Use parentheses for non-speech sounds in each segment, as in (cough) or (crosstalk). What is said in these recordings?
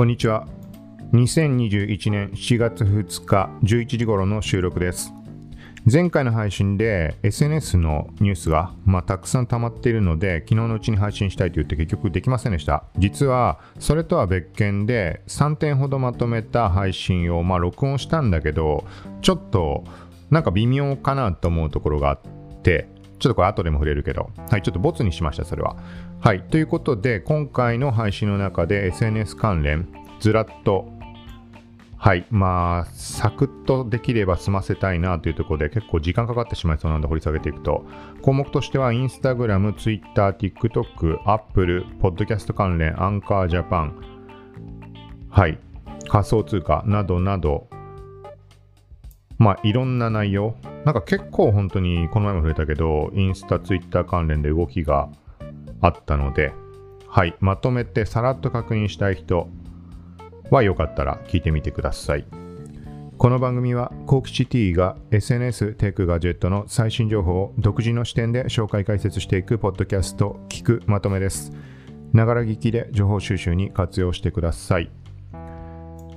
こんにちは。2021年7月2日11時頃の収録です。前回の配信で SNS のニュースが、まあ、たくさん溜まっているので昨日のうちに配信したいと言って結局できませんでした実はそれとは別件で3点ほどまとめた配信を、まあ、録音したんだけどちょっとなんか微妙かなと思うところがあってちょっとこれ後でも触れるけどはいちょっとボツにしましたそれははいということで今回の配信の中で SNS 関連ずらっとはい。まあ、サクッとできれば済ませたいなというところで結構時間かかってしまいそうなので掘り下げていくと、項目としては Instagram、Twitter、TikTok、Apple、Podcast 関連、アンカージャパン、はい。仮想通貨などなど、まあ、いろんな内容。なんか結構本当にこの前も触れたけど、インスタ、ツイッター関連で動きがあったので、はい。まとめてさらっと確認したい人、はよかったら聞いてみてください。この番組は、コークシティが SNS テックガジェットの最新情報を独自の視点で紹介解説していくポッドキャスト、聞くまとめです。ながら聞きで情報収集に活用してください。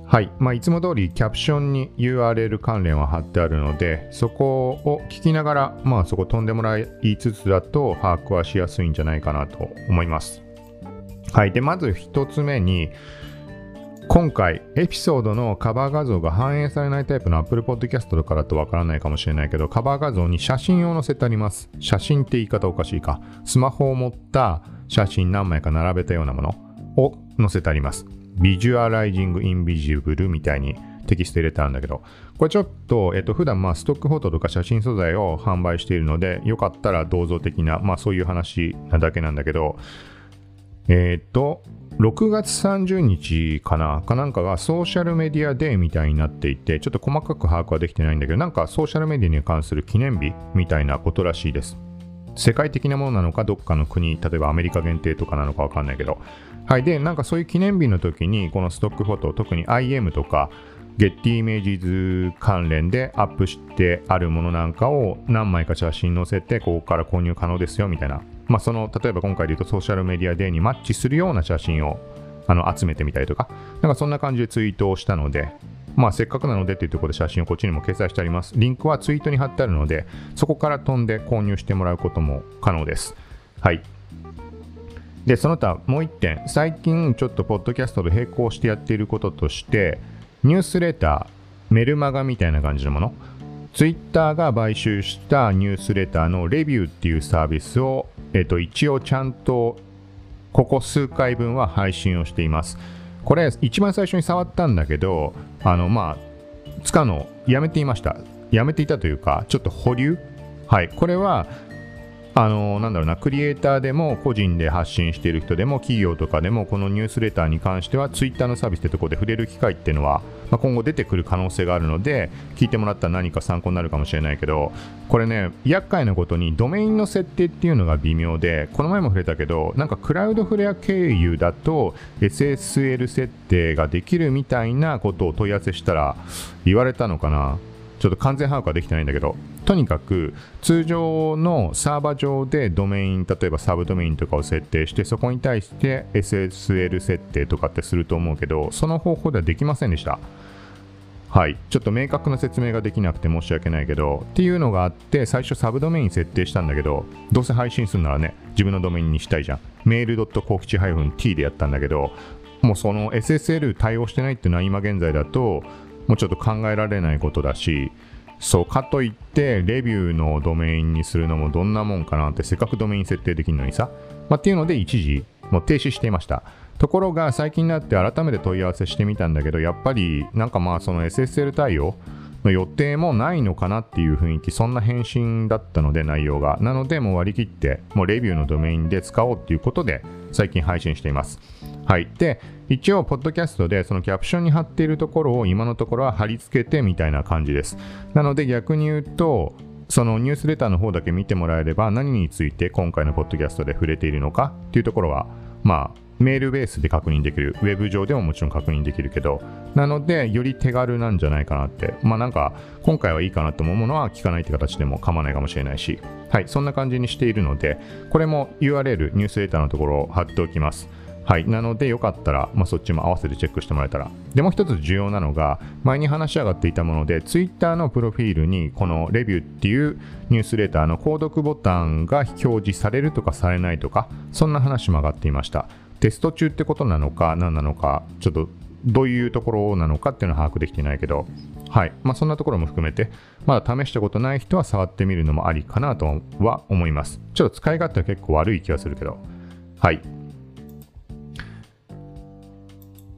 はい。まあ、いつも通りキャプションに URL 関連は貼ってあるので、そこを聞きながら、まあ、そこ飛んでもらいつつだと把握はしやすいんじゃないかなと思います。はい。で、まず一つ目に、今回エピソードのカバー画像が反映されないタイプの Apple Podcast とかだとわからないかもしれないけどカバー画像に写真を載せてあります写真って言い方おかしいかスマホを持った写真何枚か並べたようなものを載せてありますビジュアライジングインビジブルみたいにテキスト入れてあるんだけどこれちょっと、えっと、普段まあストックフォトとか写真素材を販売しているのでよかったら銅像的なまあそういう話なだけなんだけどえっ、と6月30日かなかなんかがソーシャルメディアデーみたいになっていてちょっと細かく把握はできてないんだけどなんかソーシャルメディアに関する記念日みたいなことらしいです。世界的なものなのかどっかの国例えばアメリカ限定とかなのかわかんないけどはいでなんかそういう記念日の時にこのストックフォト特に IM とかゲッティイメージズ関連でアップしてあるものなんかを何枚か写真載せてここから購入可能ですよみたいなまあ、その例えば今回で言うとソーシャルメディアデーにマッチするような写真をあの集めてみたりとか、なんかそんな感じでツイートをしたので、まあ、せっかくなのでっていうところで写真をこっちにも掲載してあります。リンクはツイートに貼ってあるので、そこから飛んで購入してもらうことも可能です。はい。で、その他もう一点、最近ちょっとポッドキャストと並行してやっていることとして、ニュースレター、メルマガみたいな感じのもの、ツイッターが買収したニュースレターのレビューっていうサービスをえっと、一応ちゃんとここ数回分は配信をしています。これ一番最初に触ったんだけど、あのまあ、使うのやめていました。やめていたというか、ちょっと保留はい。これは、あのなんだろうな、クリエイターでも個人で発信している人でも企業とかでもこのニュースレターに関してはツイッターのサービスってとこで触れる機会っていうのは、まあ、今後出てくる可能性があるので聞いてもらったら何か参考になるかもしれないけどこれね厄介なことにドメインの設定っていうのが微妙でこの前も触れたけどなんかクラウドフレア経由だと SSL 設定ができるみたいなことを問い合わせしたら言われたのかな。ちょっと完全把握はできてないんだけど、とにかく通常のサーバー上でドメイン、例えばサブドメインとかを設定して、そこに対して SSL 設定とかってすると思うけど、その方法ではできませんでした。はい、ちょっと明確な説明ができなくて申し訳ないけど、っていうのがあって、最初サブドメイン設定したんだけど、どうせ配信するならね、自分のドメインにしたいじゃん。メールコキチ -t でやったんだけど、もうその SSL 対応してないっていうのは今現在だと、もうちょっと考えられないことだし、そうかといって、レビューのドメインにするのもどんなもんかなって、せっかくドメイン設定できるのにさ。まあ、っていうので、一時、もう停止していました。ところが、最近になって改めて問い合わせしてみたんだけど、やっぱり、なんかまあ、その SSL 対応の予定もないのかなっていう雰囲気、そんな返信だったので、内容が。なので、もう割り切って、もうレビューのドメインで使おうっていうことで、最近配信しています。はい。で、一応、ポッドキャストでそのキャプションに貼っているところを今のところは貼り付けてみたいな感じです。なので逆に言うと、そのニュースレターの方だけ見てもらえれば何について今回のポッドキャストで触れているのかっていうところは、まあ、メールベースで確認できる。ウェブ上でももちろん確認できるけど、なので、より手軽なんじゃないかなって。まあなんか、今回はいいかなと思うものは聞かないって形でも構わないかもしれないし、はい、そんな感じにしているので、これも URL、ニュースレターのところを貼っておきます。はい。なので、よかったら、まあ、そっちも合わせてチェックしてもらえたら。で、もう一つ重要なのが、前に話し上がっていたもので、Twitter のプロフィールに、このレビューっていうニュースレターの購読ボタンが表示されるとかされないとか、そんな話も上がっていました。テスト中ってことなのか、何なのか、ちょっとどういうところなのかっていうのは把握できていないけど、はい。まあ、そんなところも含めて、まだ試したことない人は触ってみるのもありかなとは思います。ちょっと使い勝手は結構悪い気がするけど、はい。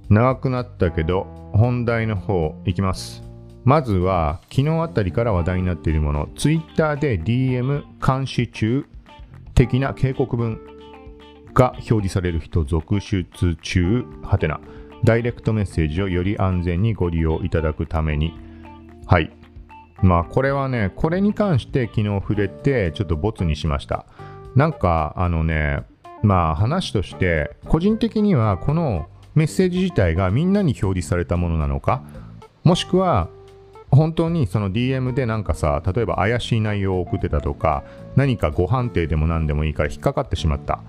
長くなったけど本題の方いきます。まずは昨日あたりから話題になっているもの Twitter で DM 監視中的な警告文が表示される人続出中はてな。ダイレクトメッセージをより安全にご利用いただくために。はい。まあこれはねこれに関して昨日触れてちょっとボツにしました。なんかあのねまあ話として個人的にはこのメッセージ自体がみんなに表示されたものなのか？もしくは本当にその DM でなんかさ例えば怪しい内容を送ってたとか何かご判定でも何でもいいから引っかかってしまった。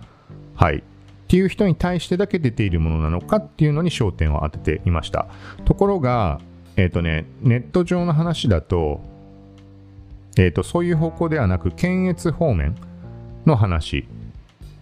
はい。っていう人に対してだけ出ているものなのかっていうのに焦点を当てていました。ところがえっ、ー、とねネット上の話だとえっ、ー、とそういう方向ではなく検閲方面の話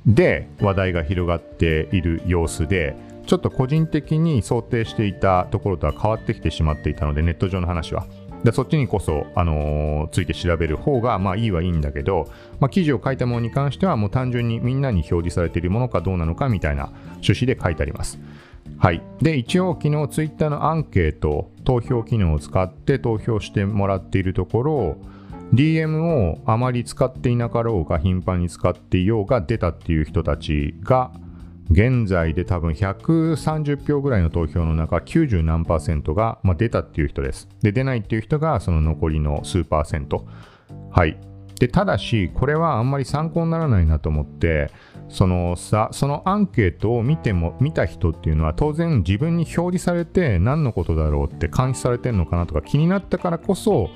で話題が広がっている様子でちょっと個人的に想定していたところとは変わってきてしまっていたので、ネット上の話は。でそっちにこそ、あのー、ついて調べる方が、まあいいはいいんだけど、まあ、記事を書いたものに関しては、もう単純にみんなに表示されているものかどうなのかみたいな趣旨で書いてあります。はい。で、一応昨日ツイッターのアンケート、投票機能を使って投票してもらっているところ、DM をあまり使っていなかろうが頻繁に使っていようが出たっていう人たちが現在で多分130票ぐらいの投票の中90何パーセントが、まあ、出たっていう人です。で、出ないっていう人がその残りの数パーセント。はい。で、ただし、これはあんまり参考にならないなと思って、そのさ、そのアンケートを見ても、見た人っていうのは当然自分に表示されて何のことだろうって監視されてるのかなとか気になったからこそ、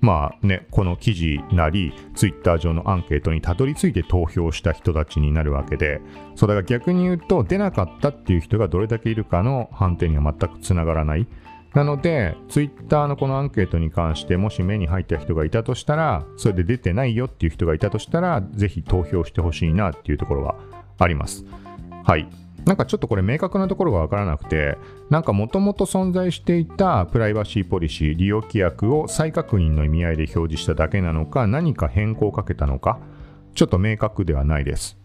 まあね、この記事なり、ツイッター上のアンケートにたどり着いて投票した人たちになるわけで、それが逆に言うと、出なかったっていう人がどれだけいるかの判定には全くつながらない。なので、ツイッターのこのアンケートに関して、もし目に入った人がいたとしたら、それで出てないよっていう人がいたとしたら、ぜひ投票してほしいなっていうところはあります。はい。なんかちょっとこれ明確なところがわからなくて、なんかもともと存在していたプライバシーポリシー、利用規約を再確認の意味合いで表示しただけなのか、何か変更をかけたのか、ちょっと明確ではないです。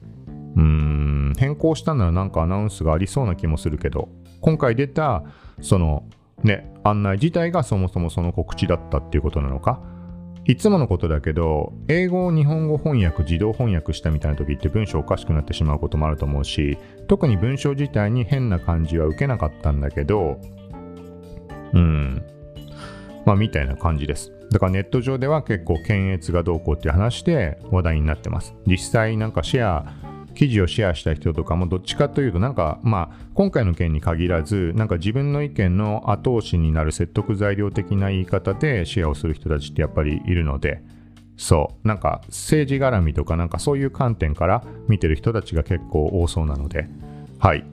うーん、変更したならなんかアナウンスがありそうな気もするけど、今回出た、その、ね、案内自体がそもそもその告知だったっていうことなのか、いつものことだけど、英語を日本語翻訳、自動翻訳したみたいな時って文章おかしくなってしまうこともあると思うし、特に文章自体に変な感じは受けなかったんだけど、うん。まあ、みたいな感じです。だからネット上では結構検閲がどうこうっていう話で話題になってます。実際なんかシェア記事をシェアした人とかもどっちかというとなんかまあ今回の件に限らずなんか自分の意見の後押しになる説得材料的な言い方でシェアをする人たちってやっぱりいるのでそうなんか政治絡みとかなんかそういう観点から見てる人たちが結構多そうなのではい。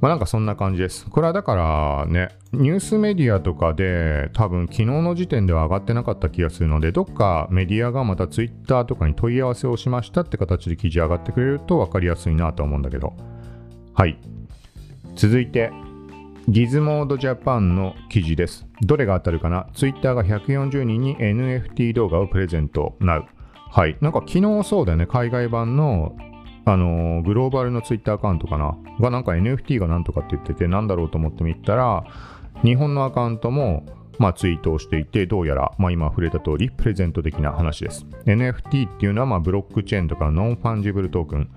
まあなんかそんな感じです。これはだからね、ニュースメディアとかで多分昨日の時点では上がってなかった気がするので、どっかメディアがまたツイッターとかに問い合わせをしましたって形で記事上がってくれると分かりやすいなと思うんだけど。はい。続いて、ギズモードジャパンの記事です。どれが当たるかな？ツイッターが140人に NFT 動画をプレゼント Now。はい。なんか昨日そうだよね、海外版のあのグローバルのツイッターアカウントかな？がなんか NFT がなんとかって言っててなんだろうと思ってみたら日本のアカウントもまあ、ツイートをしていて、どうやら、まあ、今触れた通り、プレゼント的な話です。NFT っていうのは、まあ、ブロックチェーンとか Non-Fungible Token。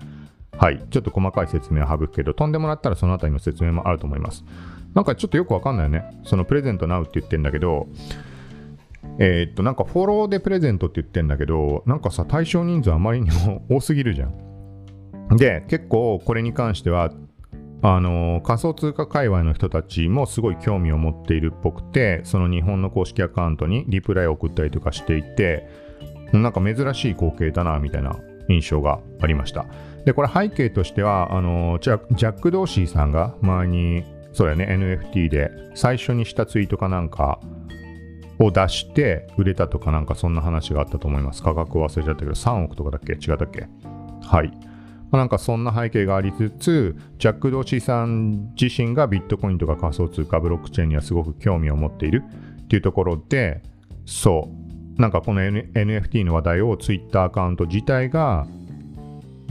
はい。ちょっと細かい説明は省くけど、飛んでもらったらそのあたりの説明もあると思います。なんかちょっとよくわかんないよね。そのプレゼント now って言ってんだけど、えー、っと、なんかフォローでプレゼントって言ってんだけど、なんかさ、対象人数あまりにも多すぎるじゃん。で、結構これに関しては、あの仮想通貨界隈の人たちもすごい興味を持っているっぽくて、その日本の公式アカウントにリプライを送ったりとかしていて、なんか珍しい光景だな、みたいな印象がありました。で、これ背景としては、あのジャック・ドーシーさんが前に、そうやね、NFT で最初にしたツイートかなんかを出して売れたとかなんかそんな話があったと思います。価格忘れちゃったけど、3億とかだっけ？違ったっけ？はい。まあ、なんかそんな背景がありつつ、ジャック・ドーシーさん自身がビットコインとか仮想通貨、ブロックチェーンにはすごく興味を持っているっていうところで、そう、なんかこの、N、NFT の話題を Twitter アカウント自体が、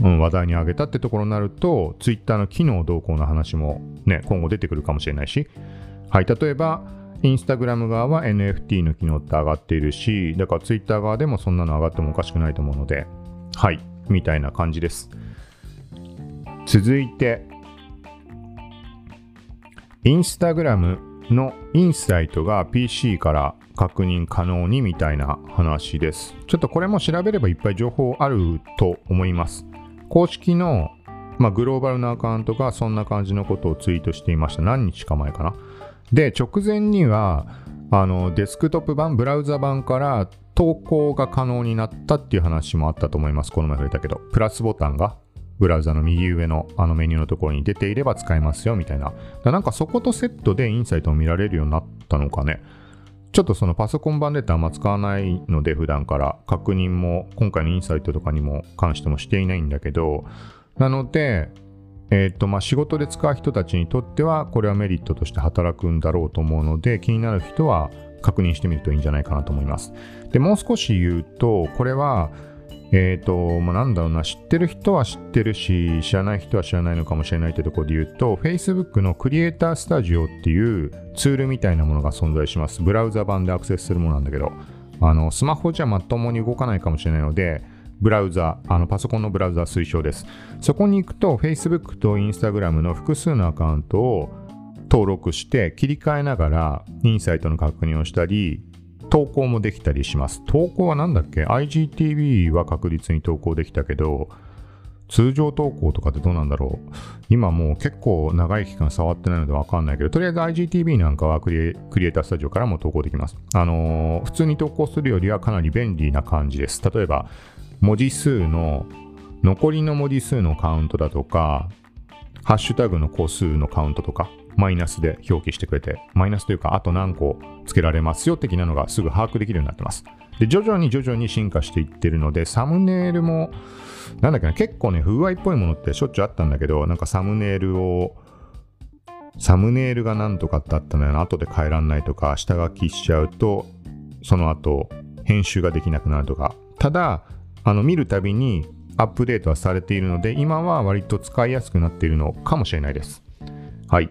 うん、話題に上げたってところになると、Twitter の機能動向の話もね、今後出てくるかもしれないし、はい、例えば、インスタグラム側は NFT の機能って上がっているし、だから Twitter 側でもそんなの上がってもおかしくないと思うので、はい、みたいな感じです。続いて、インスタグラムのインサイトが PC から確認可能にみたいな話です。ちょっとこれも調べればいっぱい情報あると思います。公式の、まあ、グローバルなアカウントがそんな感じのことをツイートしていました。何日か前かな。で、直前には、あのデスクトップ版、ブラウザ版から投稿が可能になったっていう話もあったと思います。この前触れたけど、プラスボタンがブラウザの右上のあのメニューのところに出ていれば使えますよみたいな。なんかそことセットでインサイトを見られるようになったのかね。ちょっとそのパソコン版でってあんま使わないので普段から確認も今回のインサイトとかにも関してもしていないんだけど、なので、えっ、とまあ仕事で使う人たちにとってはこれはメリットとして働くんだろうと思うので気になる人は確認してみるといいんじゃないかなと思います。で、もう少し言うと、これはえ、ー、と、まあ、なんだろうな、知ってる人は知ってるし、知らない人は知らないのかもしれないというところで言うと、Facebook のクリエイタースタジオっていうツールみたいなものが存在します。ブラウザ版でアクセスするものなんだけど、あの、スマホじゃまともに動かないかもしれないので、ブラウザ、あのパソコンのブラウザ推奨です。そこに行くと、Facebook と Instagram の複数のアカウントを登録して切り替えながらインサイトの確認をしたり、投稿もできたりします。投稿は何だっけ ?IGTV は確実に投稿できたけど、通常投稿とかってどうなんだろう？今もう結構長い期間触ってないのでわかんないけど、とりあえず IGTV なんかはクリエイタースタジオからも投稿できます。あのー、普通に投稿するよりはかなり便利な感じです。例えば、文字数の、残りの文字数のカウントだとか、ハッシュタグの個数のカウントとか、マイナスで表記してくれて、マイナスというか、あと何個つけられますよ的なのがすぐ把握できるようになってます。で、徐々に徐々に進化していってるので、サムネイルも、なんだっけな、結構ね、不具合っぽいものってしょっちゅうあったんだけど、なんかサムネイルを、サムネイルがなんとかってあったのよな、後で変えらんないとか、下書きしちゃうと、その後、編集ができなくなるとか。ただ、あの、見るたびにアップデートはされているので、今は割と使いやすくなっているのかもしれないです。はい。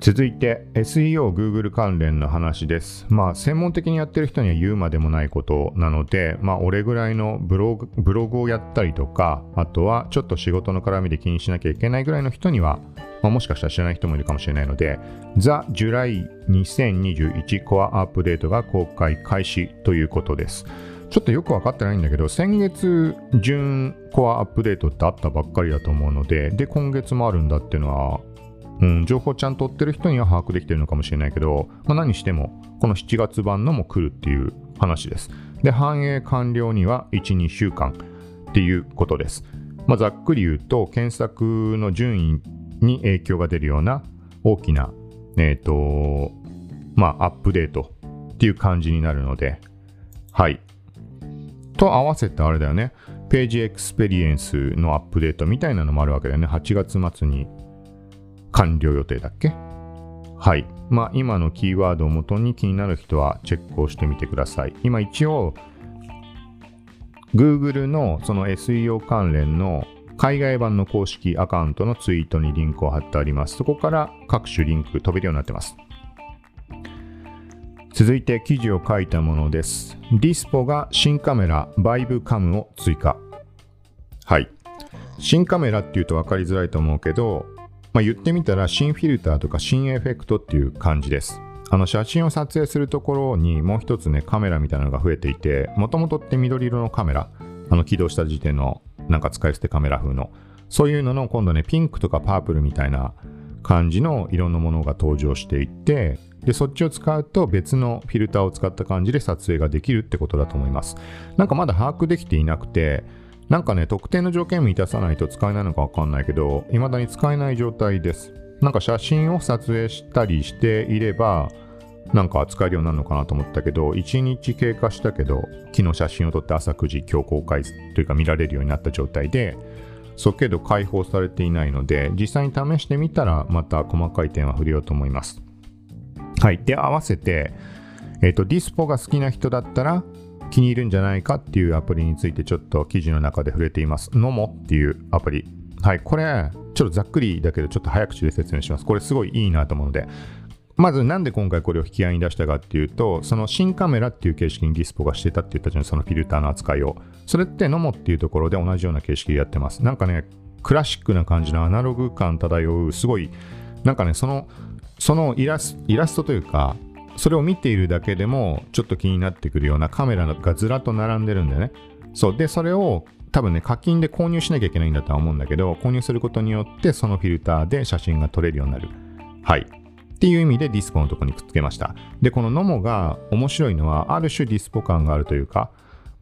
続いて SEO Google 関連の話です。まあ専門的にやってる人には言うまでもないことなので、まあ俺ぐらいのブログブログをやったりとか、あとはちょっと仕事の絡みで気にしなきゃいけないぐらいの人には、まあ、もしかしたら知らない人もいるかもしれないので、The July 2021 Core アップデートが公開開始ということです。ちょっとよくわかってないんだけど、先月、準コアアップデートってあったばっかりだと思うので、で、今月もあるんだっていうのは、うん、情報ちゃんと追ってる人には把握できてるのかもしれないけど、まあ、何してもこの7月版のも来るっていう話です。で、反映完了には1、2週間っていうことです。まあ、ざっくり言うと、検索の順位に影響が出るような大きな、え、ー、と、まあ、アップデートっていう感じになるので、はい。と合わせてあれだよね、ページエクスペリエンスのアップデートみたいなのもあるわけだよね。8月末に完了予定だっけ？はい。まあ、今のキーワードをもとに気になる人はチェックをしてみてください。今一応、Google のその SEO 関連の海外版の公式アカウントのツイートにリンクを貼ってあります。そこから各種リンク飛べるようになってます。続いて記事を書いたものです。ディスポが新カメラバイブカムを追加。はい。新カメラっていうと分かりづらいと思うけど、まあ、言ってみたら新フィルターとか新エフェクトっていう感じです。あの写真を撮影するところにもう一つねカメラみたいなのが増えていてもともとって緑色のカメラあの起動した時点のなんか使い捨てカメラ風のそういうのの今度ねピンクとかパープルみたいな感じの色のものが登場していてで、そっちを使うと別のフィルターを使った感じで撮影ができるってことだと思います。なんかまだ把握できていなくて、なんかね、特定の条件を満たさないと使えないのかわかんないけど、未だに使えない状態です。なんか写真を撮影したりしていれば、なんか使えるようになるのかなと思ったけど、1日経過したけど、昨日写真を撮って朝9時、今日公開というか見られるようになった状態で、そうけど開放されていないので、実際に試してみたらまた細かい点は触れようと思います。はい。で、合わせて、えっ、ー、と、ディスポが好きな人だったら気に入るんじゃないかっていうアプリについてちょっと記事の中で触れています。ノモっていうアプリ。はい。これ、ちょっとざっくりだけど、ちょっと早口で説明します。これすごいいいなと思うので、まずなんで今回これを引き合いに出したかっていうと、その新カメラっていう形式にディスポがしてたって言ったじゃん、そのフィルターの扱いを。それってノモっていうところで同じような形式でやってます。なんかね、クラシックな感じのアナログ感漂う、すごい、なんかね、その、そのイラスイラストというか、それを見ているだけでもちょっと気になってくるようなカメラがずらっと並んでるんだよね。そう。で、それを多分ね、課金で購入しなきゃいけないんだとは思うんだけど、購入することによってそのフィルターで写真が撮れるようになる。はい。っていう意味で Dispo のとこにくっつけました。で、この NOMO が面白いのは、ある種 Dispo 感があるというか、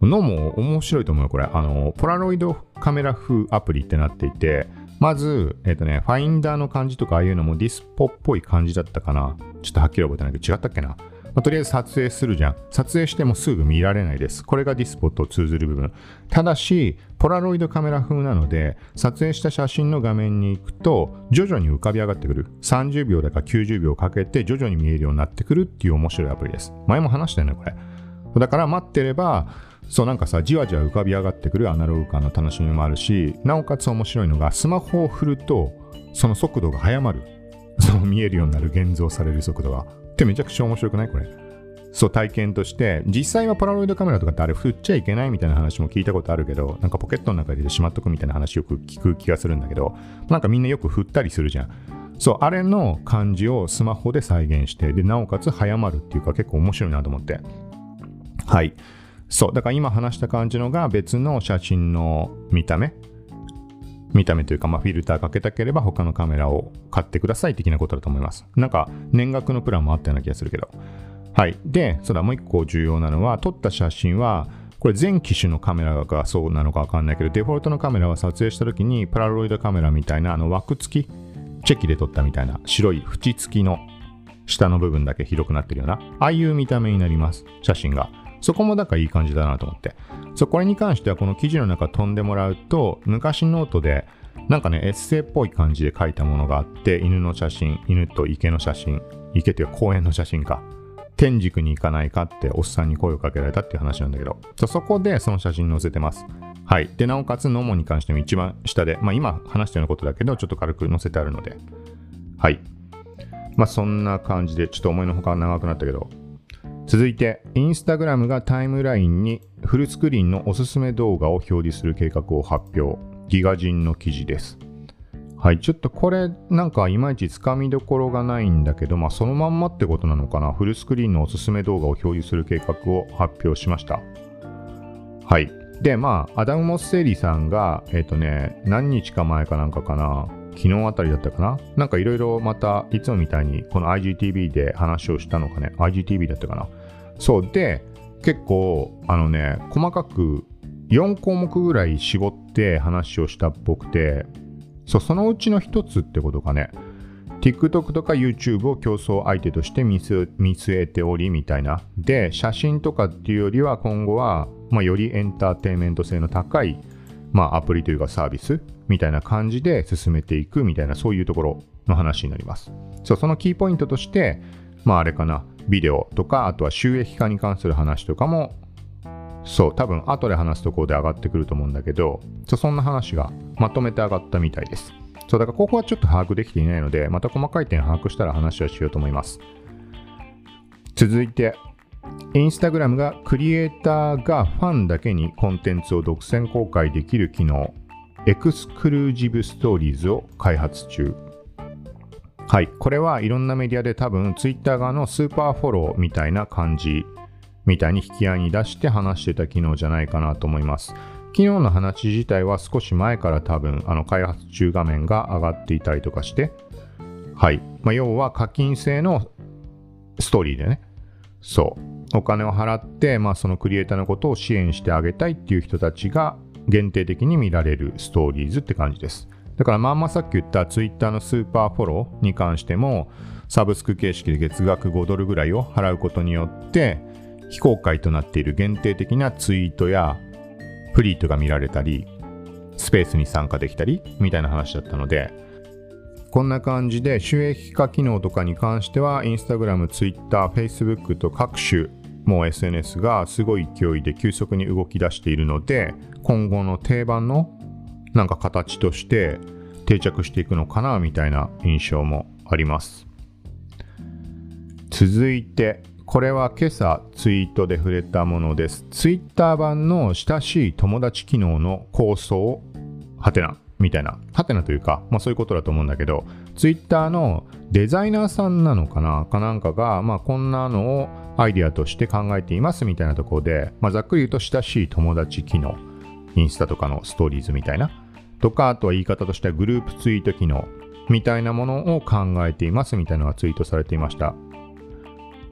NOMO 面白いと思うよ、これ。あの、ポラロイドカメラ風アプリってなっていて、まず、えっ、ー、とね、ファインダーの感じとかああいうのも Dispo っぽい感じだったかな。ちょっとはっきり覚えてないけど、違ったっけな。まあ、とりあえず撮影するじゃん。撮影してもすぐ見られないです。これが Dispo と通ずる部分。ただし、ポラロイドカメラ風なので、撮影した写真の画面に行くと、徐々に浮かび上がってくる。30秒だか90秒かけて徐々に見えるようになってくるっていう面白いアプリです。前も話したよね、これ。だから待ってれば、そうなんかさ、じわじわ浮かび上がってくるアナログ感の楽しみもあるし、なおかつ面白いのが、スマホを振ると、その速度が速まる。(laughs) そう見えるようになる、現像される速度が。ってめちゃくちゃ面白くない？これ。そう、体験として、実際はポラロイドカメラとかってあれ振っちゃいけないみたいな話も聞いたことあるけど、なんかポケットの中でしまっとくみたいな話よく聞く気がするんだけど、なんかみんなよく振ったりするじゃん。そう、あれの感じをスマホで再現して、で、なおかつ早まるっていうか結構面白いなと思って。はい。そう、だから今話した感じのが別の写真の見た目見た目というか、まあ、フィルターかけたければ他のカメラを買ってください的なことだと思います。なんか年額のプランもあったような気がするけど。はい。で、そうだ、もう一個重要なのは、撮った写真は、これ全機種のカメラがそうなのかわかんないけど、デフォルトのカメラは撮影した時にプラロイドカメラみたいなあの枠付き、チェキで撮ったみたいな白い縁付きの下の部分だけ広くなってるような、ああいう見た目になります、写真が。そこもだからいい感じだなと思って。そう、これに関してはこの記事の中飛んでもらうと、昔ノートでなんかね、エッセイっぽい感じで書いたものがあって、犬の写真、犬と池の写真、池というか公園の写真か。天竺に行かないかっておっさんに声をかけられたっていう話なんだけど、そこでその写真載せてます。はい。で、なおかつ、 NOMO に関しても一番下で、まあ今話したようなことだけど、ちょっと軽く載せてあるので、はい。まあそんな感じで、ちょっと思いのほか長くなったけど、続いて、インスタグラムがタイムラインにフルスクリーンのおすすめ動画を表示する計画を発表。ギガ人の記事です。はい、ちょっとこれなんかいまいちつかみどころがないんだけど、まあそのまんまってことなのかな。フルスクリーンのおすすめ動画を表示する計画を発表しました。はい。で、まあ、アダム・モッセーリさんが、えっ、ー、とね、何日か前かなんかかな。昨日あたりだったかななんかいろいろまたいつもみたいにこの IGTV で話をしたのかね IGTV だったかなそう。で結構あのね細かく4項目ぐらい絞って話をしたっぽくてそうそのうちの一つってことかね。TikTok とか YouTube を競争相手として見据えておりみたいな。で写真とかっていうよりは今後は、まあ、よりエンターテインメント性の高いまあ、アプリというかサービスみたいな感じで進めていくみたいなそういうところの話になります。そうそのキーポイントとして、まああれかな、ビデオとか、あとは収益化に関する話とかも、そう、多分後で話すところで上がってくると思うんだけど、そそんな話がまとめて上がったみたいです。そう、だからここはちょっと把握できていないので、また細かい点把握したら話はしようと思います。続いて、インスタグラムがクリエイターがファンだけにコンテンツを独占公開できる機能、エクスクルージブストーリーズを開発中。はい。これはいろんなメディアで多分 Twitter 側のスーパーフォローみたいな感じみたいに引き合いに出して話してた機能じゃないかなと思います。昨日の話自体は少し前から多分あの開発中画面が上がっていたりとかして、はい。まあ、要は課金制のストーリーでね。そう。お金を払って、まあそのクリエイターのことを支援してあげたいっていう人たちが限定的に見られるストーリーズって感じです。だからまんまさっき言った Twitter のスーパーフォローに関しても、サブスク形式で月額5ドルぐらいを払うことによって、非公開となっている限定的なツイートやフリートが見られたり、スペースに参加できたり、みたいな話だったので、こんな感じで収益化機能とかに関しては、インスタグラム、ツイッター、フェイスブックと各種もう SNS がすごい勢いで急速に動き出しているので、今後の定番のなんか形として定着していくのかなみたいな印象もあります。続いて、これは今朝ツイートで触れたものです。Twitter 版の親しい友達機能の構想、はてな、みたいな、はてなというか、まあそういうことだと思うんだけど、Twitter のデザイナーさんなのかなかなんかが、まあこんなのをアイデアとして考えていますみたいなところで、まあざっくり言うと親しい友達機能、インスタとかのストーリーズみたいな、とか、あとは言い方としてはグループツイート機能みたいなものを考えていますみたいなのがツイートされていました。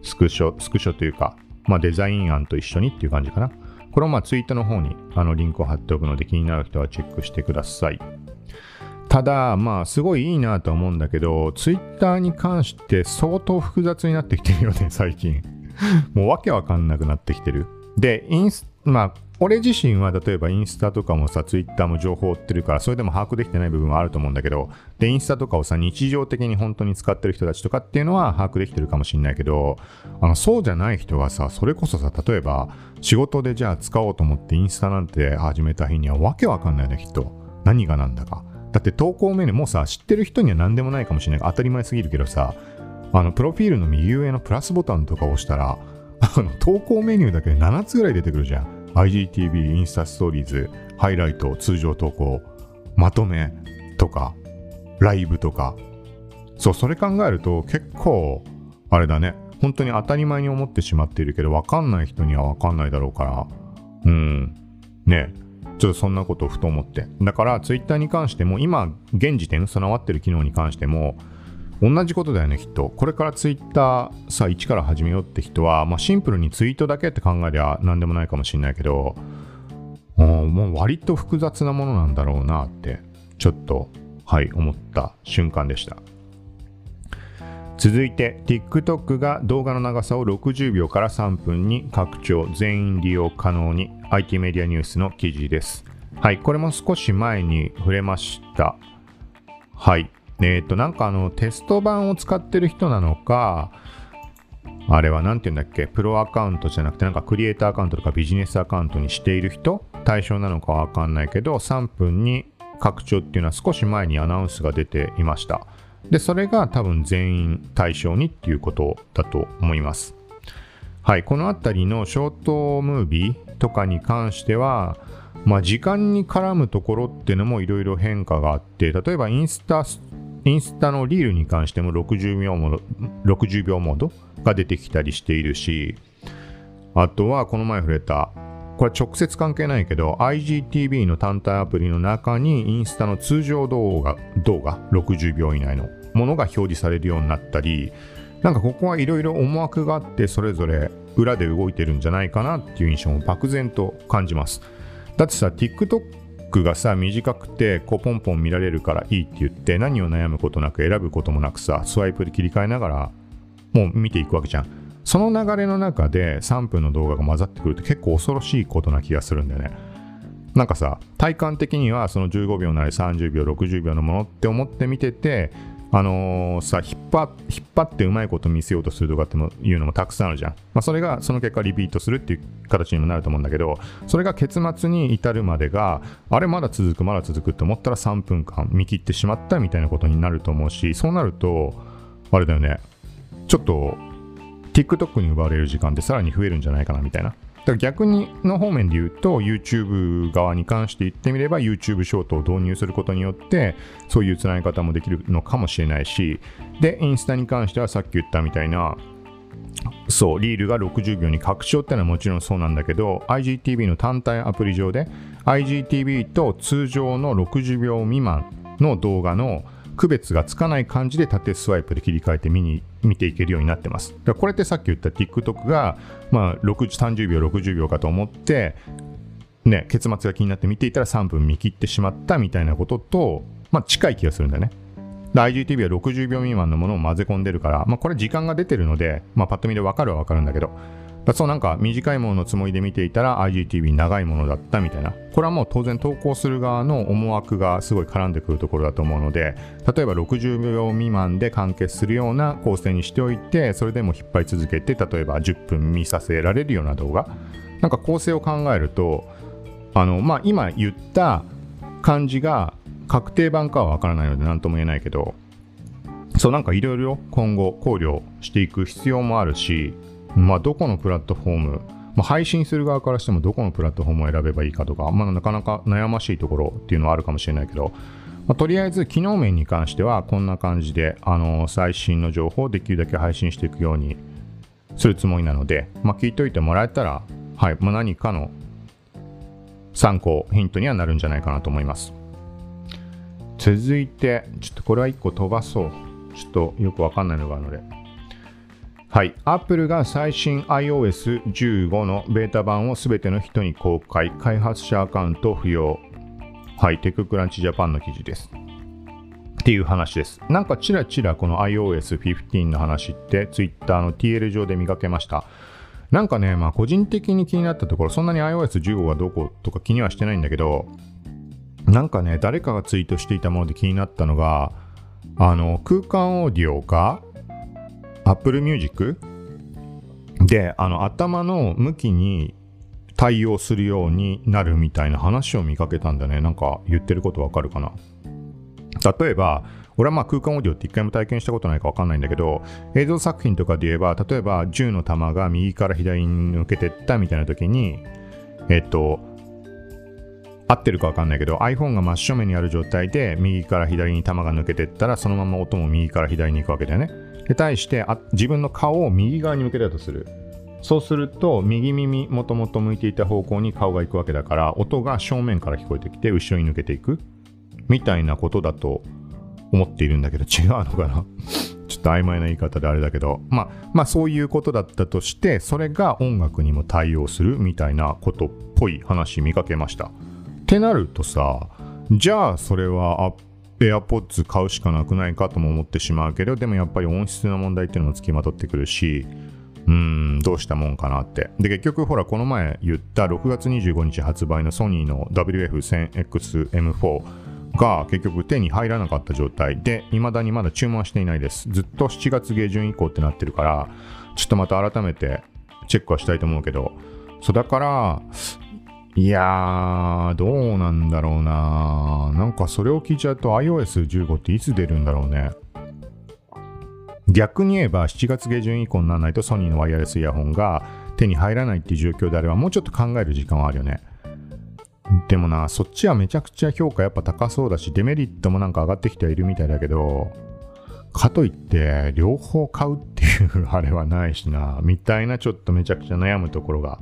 スクショ、スクショというか、まあ、デザイン案と一緒にっていう感じかな。これをまあツイートの方にあのリンクを貼っておくので気になる人はチェックしてください。ただ、まあ、すごいいいなと思うんだけど、ツイッターに関して相当複雑になってきてるよね、最近。もうわけわかんなくなってきてる。で、インス、まあ、俺自身は例えばインスタとかもさ、ツイッターも情報を追ってるから、それでも把握できてない部分はあると思うんだけど、で、インスタとかをさ、日常的に本当に使ってる人たちとかっていうのは把握できてるかもしれないけど、あの、そうじゃない人はさ、それこそさ、例えば仕事でじゃあ使おうと思ってインスタなんて始めた日にはわけわかんないね、きっと。何が何だか。だって投稿メニューもさ、知ってる人には何でもないかもしれない当たり前すぎるけどさ、あの、プロフィールの右上のプラスボタンとか押したら、あの、投稿メニューだけで7つぐらい出てくるじゃん。IGTV、インスタストーリーズ、ハイライト、通常投稿、まとめとか、ライブとか。そう、それ考えると結構、あれだね。本当に当たり前に思ってしまっているけど、わかんない人にはわかんないだろうから。うん。ねちょっとそんなことをふと思って。だから、ツイッターに関しても、今、現時点、備わってる機能に関しても、同じことだよね、きっと。これからツイッターさ、一から始めようって人は、まあ、シンプルにツイートだけって考えりゃ何でもないかもしれないけど、もう割と複雑なものなんだろうなって、ちょっと、はい、思った瞬間でした。続いて TikTok が動画の長さを60秒から3分に拡張全員利用可能に IT メディアニュースの記事ですはいこれも少し前に触れましたはいえっ、ー、と、なんかあの、テスト版を使ってる人なのか、あれは何て言うんだっけ、プロアカウントじゃなくて、なんかクリエイターアカウントとかビジネスアカウントにしている人、対象なのかわかんないけど、3分に拡張っていうのは少し前にアナウンスが出ていました。で、それが多分全員対象にっていうことだと思います。はい、このあたりのショートムービーとかに関しては、まあ、時間に絡むところっていうのもいろいろ変化があって、例えばインスタインスタのリールに関しても60秒モード ,60 秒モードが出てきたりしているし、あとはこの前触れた、これ直接関係ないけど、IGTV の単体アプリの中にインスタの通常動画、動画60秒以内のものが表示されるようになったり、なんかここはいろいろ思惑があってそれぞれ裏で動いてるんじゃないかなっていう印象も漠然と感じます。だってさ、TikTok クがさ短くてこうポンポン見られるからいいって言って何を悩むことなく選ぶこともなくさスワイプで切り替えながらもう見ていくわけじゃん。その流れの中で3分の動画が混ざってくるって結構恐ろしいことな気がするんだよね。なんかさ体感的にはその15秒なり30秒60秒のものって思って見ててあのー、さ引っ張引っ張ってうまいこと見せようとするとかっていうのもたくさんあるじゃん、まあ、それがその結果リピートするっていう形にもなると思うんだけどそれが結末に至るまでがあれまだ続くまだ続くって思ったら3分間見切ってしまったみたいなことになると思うしそうなるとあれだよね。ちょっと TikTok に奪われる時間ってさらに増えるんじゃないかなみたいな。から逆にの方面で言うと YouTube 側に関して言ってみれば YouTube ショートを導入することによってそういうつなぎ方もできるのかもしれないしでインスタに関してはさっき言ったみたいなそうリールが60秒に拡張ってのはもちろんそうなんだけど IGTV の単体アプリ上で IGTV と通常の60秒未満の動画の区別がつかない感じで縦スワイプで切り替えて見に見ていけるようになってます。だからこれってさっき言った TikTok が、まあ、30秒、60秒かと思って、ね、結末が気になって見ていたら3分見切ってしまったみたいなことと、まあ、近い気がするんだね。IGTV は60秒未満のものを混ぜ込んでるから、まあ、これ時間が出てるので、まあ、パッと見でわかるはわかるんだけど、そうなんか短いもののつもりで見ていたら IGTV 長いものだったみたいな。これはもう当然投稿する側の思惑がすごい絡んでくるところだと思うので、例えば60秒未満で完結するような構成にしておいて、それでも引っ張り続けて、例えば10分見させられるような動画。なんか構成を考えると、あの、まあ、今言った感じが確定版かはわからないので何とも言えないけど、そうなんかいろいろ今後考慮していく必要もあるし、まあ、どこのプラットフォーム、まあ、配信する側からしてもどこのプラットフォームを選べばいいかとか、まあ、なかなか悩ましいところっていうのはあるかもしれないけど、まあ、とりあえず機能面に関してはこんな感じで、あの最新の情報をできるだけ配信していくようにするつもりなので、まあ、聞いといてもらえたら、はいまあ、何かの参考、ヒントにはなるんじゃないかなと思います。続いて、ちょっとこれは1個飛ばそう。ちょっとよくわかんないのがあるので。はい。Apple が最新 iOS15 のベータ版をすべての人に公開。開発者アカウント不要。はい。テッククランチジャパンの記事です。っていう話です。なんかちらちらこの iOS15 の話って Twitter の TL 上で見かけました。なんかね、まあ個人的に気になったところ、そんなに iOS15 がどことか気にはしてないんだけど、なんかね、誰かがツイートしていたもので気になったのが、あの、空間オーディオが Apple Music? であの頭の向きに対応するようになるみたいな話を見かけたんだね。なんか言ってることわかるかな？例えば俺はまあ空間オーディオって一回も体験したことないかわかんないんだけど映像作品とかで言えば例えば銃の弾が右から左に抜けてったみたいな時にえっと合ってるかわかんないけど iPhone が真正面にある状態で右から左に弾が抜けてったらそのまま音も右から左に行くわけだよね。で対してあ自分の顔を右側に向けたとする。そうすると右耳もともと向いていた方向に顔が行くわけだから音が正面から聞こえてきて後ろに抜けていく。みたいなことだと思っているんだけど違うのかな？(laughs) ちょっと曖昧な言い方であれだけど、まあ、まあそういうことだったとしてそれが音楽にも対応するみたいなことっぽい話見かけました。ってなるとさじゃあそれは AirPods 買うしかなくないかとも思ってしまうけど、でもやっぱり音質の問題っていうのもつきまとってくるし、うーん、どうしたもんかなって。で、結局、ほら、この前言った6月25日発売のソニーの WF1000XM4 が結局手に入らなかった状態で、未だにまだ注文はしていないです。ずっと7月下旬以降ってなってるから、ちょっとまた改めてチェックはしたいと思うけど、そうだから、いやー、どうなんだろうななんかそれを聞いちゃうと iOS15 っていつ出るんだろうね。逆に言えば7月下旬以降にならないとソニーのワイヤレスイヤホンが手に入らないっていう状況であればもうちょっと考える時間はあるよね。でもな、そっちはめちゃくちゃ評価やっぱ高そうだし、デメリットもなんか上がってきてはいるみたいだけど、かといって両方買うっていうあれはないしな、みたいなちょっとめちゃくちゃ悩むところが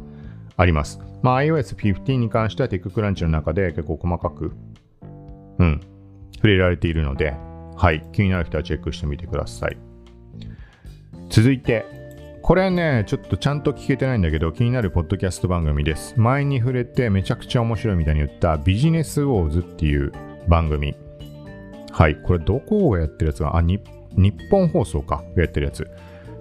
あります。まあ、iOS15 に関してはテッククランチの中で結構細かく、うん、触れられているので、はい、気になる人はチェックしてみてください。続いて、これね、ちょっとちゃんと聞けてないんだけど、気になるポッドキャスト番組です。前に触れてめちゃくちゃ面白いみたいに言ったビジネスウォーズっていう番組。はい、これどこがやってるやつかあ、日本放送か、やってるやつ。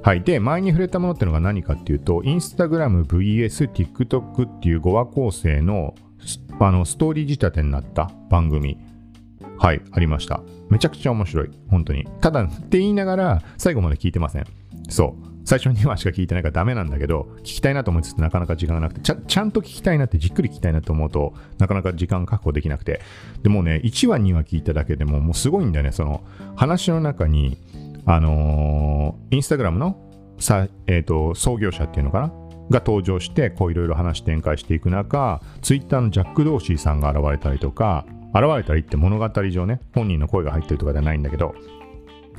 はい。で、前に触れたものっていうのが何かっていうと、インスタグラム VS TikTok っていう5話構成のあのストーリー仕立てになった番組。はい、ありました。めちゃくちゃ面白い。本当に。ただ、って言いながら、最後まで聞いてません。そう。最初2話しか聞いてないからダメなんだけど、聞きたいなと思いつつなかなか時間がなくてちゃ、ちゃんと聞きたいなってじっくり聞きたいなと思うと、なかなか時間確保できなくて。でもね、1話2話聞いただけでももうすごいんだよね。その話の中に、あのー、インスタグラムのさ、えーと、創業者っていうのかな？が登場してこういろいろ話展開していく中ツイッターのジャック・ドーシーさんが現れたりとか現れたりって物語上ね本人の声が入ってるとかじゃないんだけど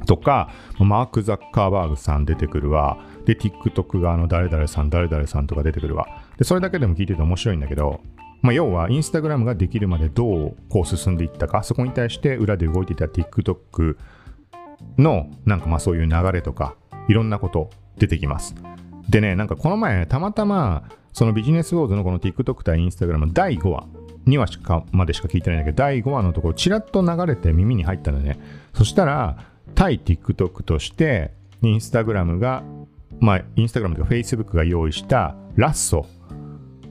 とかマーク・ザッカーバーグさん出てくるわ。で TikTok 側の誰々さん誰々さんとか出てくるわ。でそれだけでも聞いてて面白いんだけどまあ、要はインスタグラムができるまでどうこう進んでいったかそこに対して裏で動いていた TikTok のなんかまあそういう流れとかいろんなこと出てきます。でねなんかこの前たまたまそのビジネスウォーズのこの TikTok 対 Instagram 第5話2話しかまでしか聞いてないんだけど第5話のところちらっと流れて耳に入ったのね。そしたら対 TikTok としてインスタグラムがまあインスタグラムとか Facebook が用意したラッソ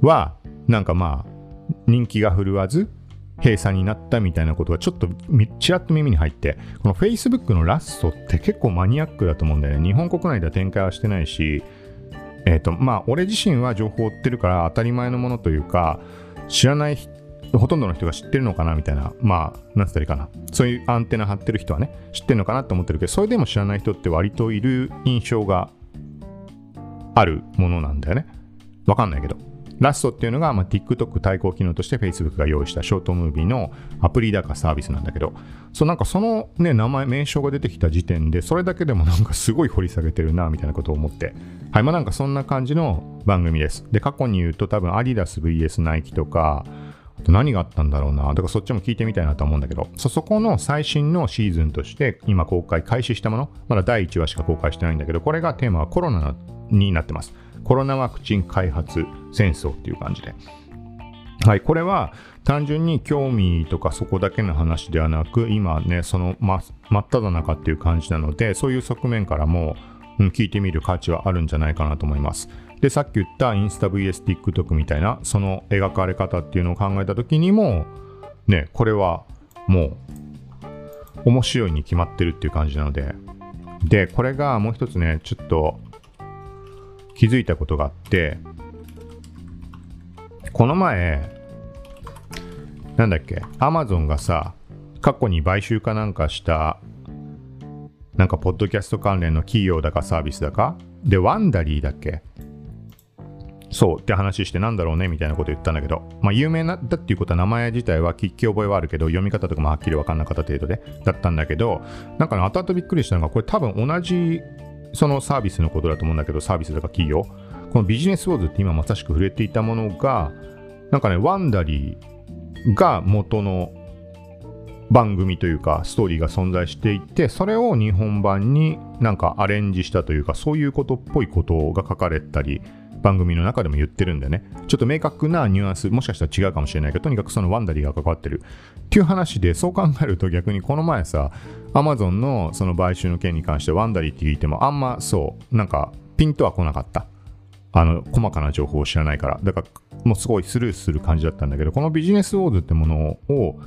はなんかまあ人気が振るわず閉鎖になったみたいなことがちょっとちらっと耳に入ってこの Facebook のラストって結構マニアックだと思うんだよね。日本国内では展開はしてないしえっ、ー、とまあ俺自身は情報を追ってるから当たり前のものというか知らないほとんどの人が知ってるのかなみたいなまあ何つったらいいかな。そういうアンテナ張ってる人はね知ってるのかなって思ってるけどそれでも知らない人って割といる印象があるものなんだよね。わかんないけど。ラストっていうのが、まあ、TikTok 対抗機能として Facebook が用意したショートムービーのアプリだかサービスなんだけど、そうなんかそのね、名前、名称が出てきた時点で、それだけでも (laughs) なんかすごい掘り下げてるな、みたいなことを思って、はい、まあなんかそんな感じの番組です。で、過去に言うと多分アディダス VS ナイキとか、あと何があったんだろうな。だからそっちも聞いてみたいなと思うんだけど、そ、そこの最新のシーズンとして今公開開始したもの、まだ第1話しか公開してないんだけど、これがテーマはコロナになってます。コロナワクチン開発戦争っていう感じで。はい、これは単純に興味とかそこだけの話ではなく、今ね、その真っ只中っていう感じなので、そういう側面からも、うん、聞いてみる価値はあるんじゃないかなと思います。で、さっき言ったインスタ VS TikTok みたいな、その描かれ方っていうのを考えた時にも、ね、これはもう面白いに決まってるっていう感じなので、で、これがもう一つね、ちょっと気づいたことがあってこの前なんだっけアマゾンがさ過去に買収かなんかしたなんかポッドキャスト関連の企業だかサービスだかでワンダリーだっけ？そうって話してなんだろうねみたいなこと言ったんだけど、まあ有名なだっていうことは名前自体は聞き覚えはあるけど読み方とかもはっきり分かんなかった程度でだったんだけどなんかね後々びっくりしたのがこれ多分同じそのサービスのことだと思うんだけど、サービスとか企業、このビジネスウォーズって今まさしく触れていたものが、なんかね、ワンダリーが元の番組というか、ストーリーが存在していて、それを日本版になんかアレンジしたというか、そういうことっぽいことが書かれたり、番組の中でも言ってるんでね、ちょっと明確なニュアンス、もしかしたら違うかもしれないけど、とにかくそのワンダリーが関わってるっていう話で、そう考えると逆にこの前さ、アマゾンのその買収の件に関してワンダリーって聞いても、あんまそう、なんかピンとは来なかった。あの、細かな情報を知らないから。だから、もうすごいスルーする感じだったんだけど、このビジネスウォーズってものを、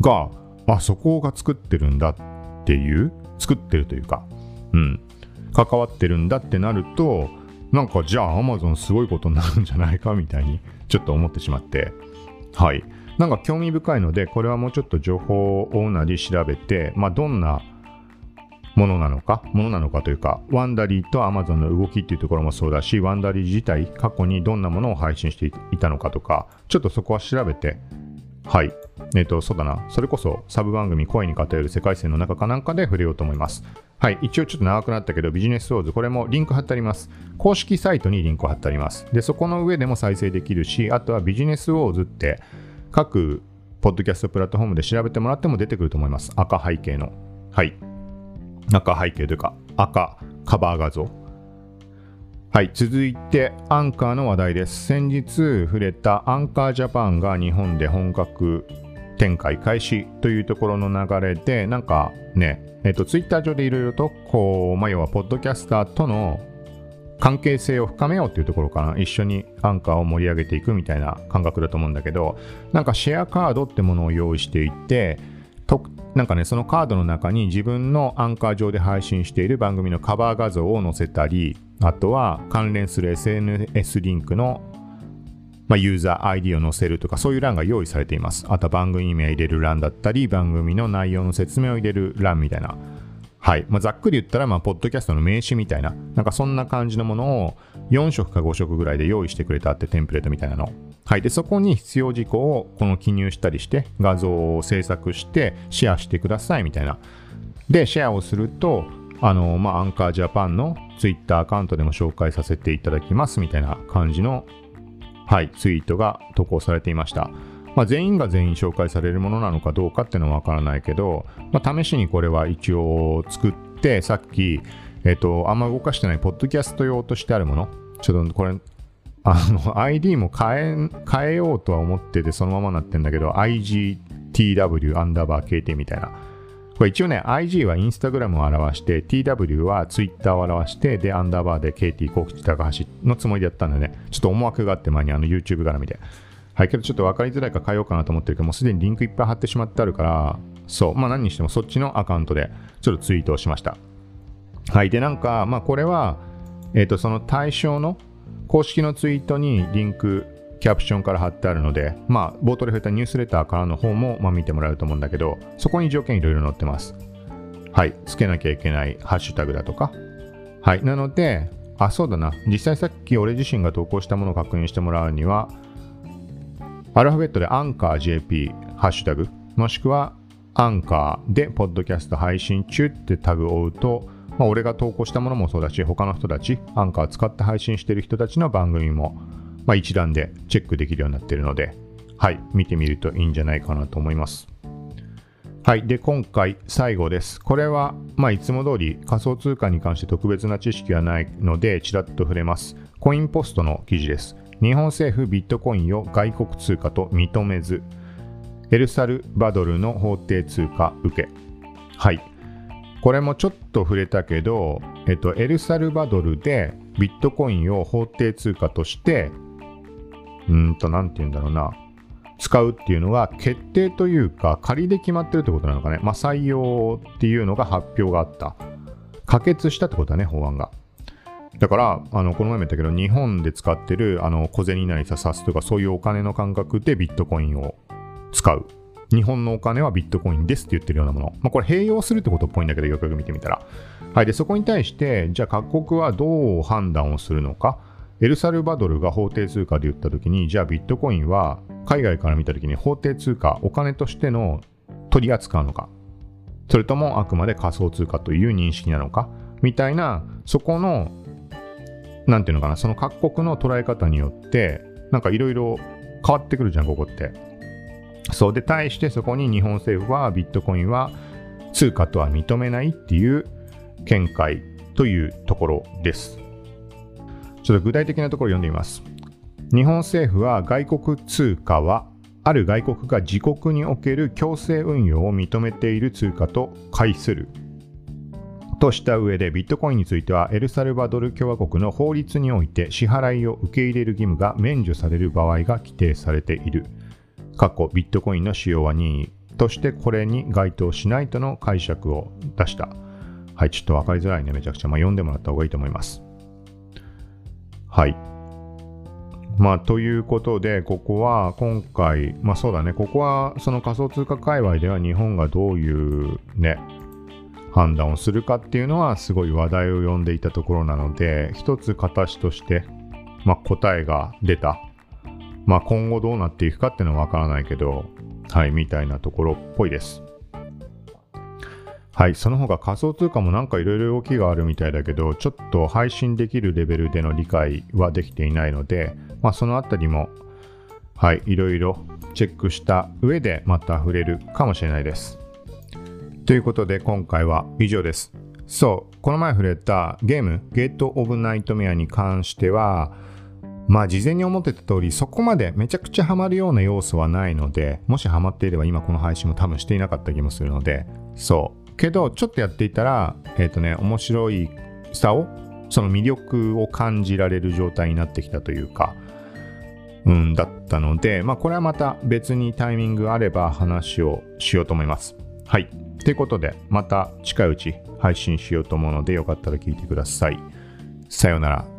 が、あ、そこが作ってるんだっていう、作ってるというか、うん、関わってるんだってなると、なんかじゃあ Amazon すごいことになるんじゃないかみたいにちょっと思ってしまって、はい。なんか興味深いので、これはもうちょっと情報をなり調べて、まあ、どんなものなのか、ものなのかというか、ワンダリーと Amazon の動きっていうところもそうだし、ワンダリー自体、過去にどんなものを配信していたのかとか、ちょっとそこは調べて、はい。えっ、ー、と、そうだな。それこそサブ番組声に偏る世界線の中かなんかで触れようと思います。はい。一応ちょっと長くなったけど、ビジネスウォーズ、これもリンク貼ってあります。公式サイトにリンク貼ってあります。で、そこの上でも再生できるし、あとはビジネスウォーズって各ポッドキャストプラットフォームで調べてもらっても出てくると思います。赤背景の。はい。赤背景というか、赤カバー画像。はい、続いてアンカーの話題です。先日触れたアンカージャパンが日本で本格展開開始というところの流れで、なんかね、えっ、と、ツイッター上でいろいろと、こう、まあ、要は、ポッドキャスターとの関係性を深めようっていうところかな。一緒にアンカーを盛り上げていくみたいな感覚だと思うんだけど、なんかシェアカードってものを用意していて、となんかね、そのカードの中に自分のアンカー上で配信している番組のカバー画像を載せたり、あとは関連する SNS リンクのまあ、ユーザー ID を載せるとか、そういう欄が用意されています。あとは番組名入れる欄だったり、番組の内容の説明を入れる欄みたいな。はい。まあ、ざっくり言ったら、まあ、ポッドキャストの名刺みたいな、なんかそんな感じのものを4色か5色ぐらいで用意してくれたってテンプレートみたいなの。はい。で、そこに必要事項をこの記入したりして、画像を制作してシェアしてくださいみたいな。で、シェアをすると、あの、まあ、アンカージャパンの Twitter アカウントでも紹介させていただきますみたいな感じのはい、ツイートが投稿されていました。まあ、全員が全員紹介されるものなのかどうかっていうのはわからないけど、まあ、試しにこれは一応作って、さっき、えっ、と、あんま動かしてないポッドキャスト用としてあるもの、ちょっとこれ、あの、ID も変え、変えようとは思ってて、そのままなってんだけど、IGTW アンダーバー KT みたいな。これ一応ね、IG はインスタグラムを表して、TW は Twitter を表して、で、アンダーバーで KT 幸吉高橋のつもりでやったんでね、ちょっと思惑があって前にあの YouTube 絡みで。はい、けどちょっと分かりづらいから変えようかなと思ってるけど、もうすでにリンクいっぱい貼ってしまってあるから、そう、まあ何にしてもそっちのアカウントでちょっとツイートをしました。はい、で、なんか、まあこれは、えっ、ー、と、その対象の公式のツイートにリンク、キャプションから貼ってあるので、まあ、冒頭で触れたニュースレターからの方も、まあ、見てもらえると思うんだけど、そこに条件いろいろ載ってます。はい、つけなきゃいけないハッシュタグだとか。はい、なので、あ、そうだな。実際さっき俺自身が投稿したものを確認してもらうには、アルファベットでアンカー JP ハッシュタグ、もしくはアンカーでポッドキャスト配信中ってタグを追うと、まあ、俺が投稿したものもそうだし、他の人たち、アンカー使って配信してる人たちの番組も、まあ、一覧でチェックできるようになっているので、はい、見てみるといいんじゃないかなと思います。はい。で、今回最後です。これは、まあ、いつも通り仮想通貨に関して特別な知識はないので、ちらっと触れます。コインポストの記事です。日本政府ビットコインを外国通貨と認めず、エルサルバドルの法定通貨受け。はい。これもちょっと触れたけど、えっと、エルサルバドルでビットコインを法定通貨として、うんと、なんて言うんだろうな、使うっていうのが決定というか、仮で決まってるってことなのかね。まあ、採用っていうのが発表があった。可決したってことだね、法案が。だから、あの、この前も言ったけど、日本で使ってる、あの、小銭なりさ、サスとか、そういうお金の感覚でビットコインを使う。日本のお金はビットコインですって言ってるようなもの。まあ、これ併用するってことっぽいんだけど、よくよく見てみたら。はい。で、そこに対して、じゃあ各国はどう判断をするのか。エルサルバドルが法定通貨で言ったときに、じゃあビットコインは海外から見たときに法定通貨、お金としての取り扱うのか。それともあくまで仮想通貨という認識なのか。みたいな、そこの、なんていうのかな、その各国の捉え方によって、なんかいろいろ変わってくるじゃん、ここって。そうで、対してそこに日本政府はビットコインは通貨とは認めないっていう見解というところです。ちょっと具体的なところ読んでみます。日本政府は外国通貨はある外国が自国における強制運用を認めている通貨と解するとした上でビットコインについてはエルサルバドル共和国の法律において支払いを受け入れる義務が免除される場合が規定されている。過去ビットコインの使用は任意としてこれに該当しないとの解釈を出した。はい、ちょっと分かりづらいね、めちゃくちゃ。まあ、読んでもらった方がいいと思います。はい。まあ、ということで、ここは今回、まあそうだね、ここはその仮想通貨界隈では日本がどういうね、判断をするかっていうのはすごい話題を呼んでいたところなので、一つ形として、まあ、答えが出たまあ、今後どうなっていくかっていうのはわからないけど、はい、みたいなところっぽいです。はい、その他仮想通貨もなんかいろいろ動きがあるみたいだけど、ちょっと配信できるレベルでの理解はできていないので、まあ、そのあたりも、はい、いろいろチェックした上でまた触れるかもしれないです。ということで今回は以上です。そう、この前触れたゲーム、ゲート・オブ・ナイトメアに関しては、まあ事前に思ってた通りそこまでめちゃくちゃハマるような要素はないのでもしハマっていれば今この配信も多分していなかった気もするのでそう。けどちょっとやっていたらえっ、ー、とね面白いさをその魅力を感じられる状態になってきたというかうんだったのでまあこれはまた別にタイミングあれば話をしようと思います。はい。ということでまた近いうち配信しようと思うのでよかったら聞いてください。さようなら。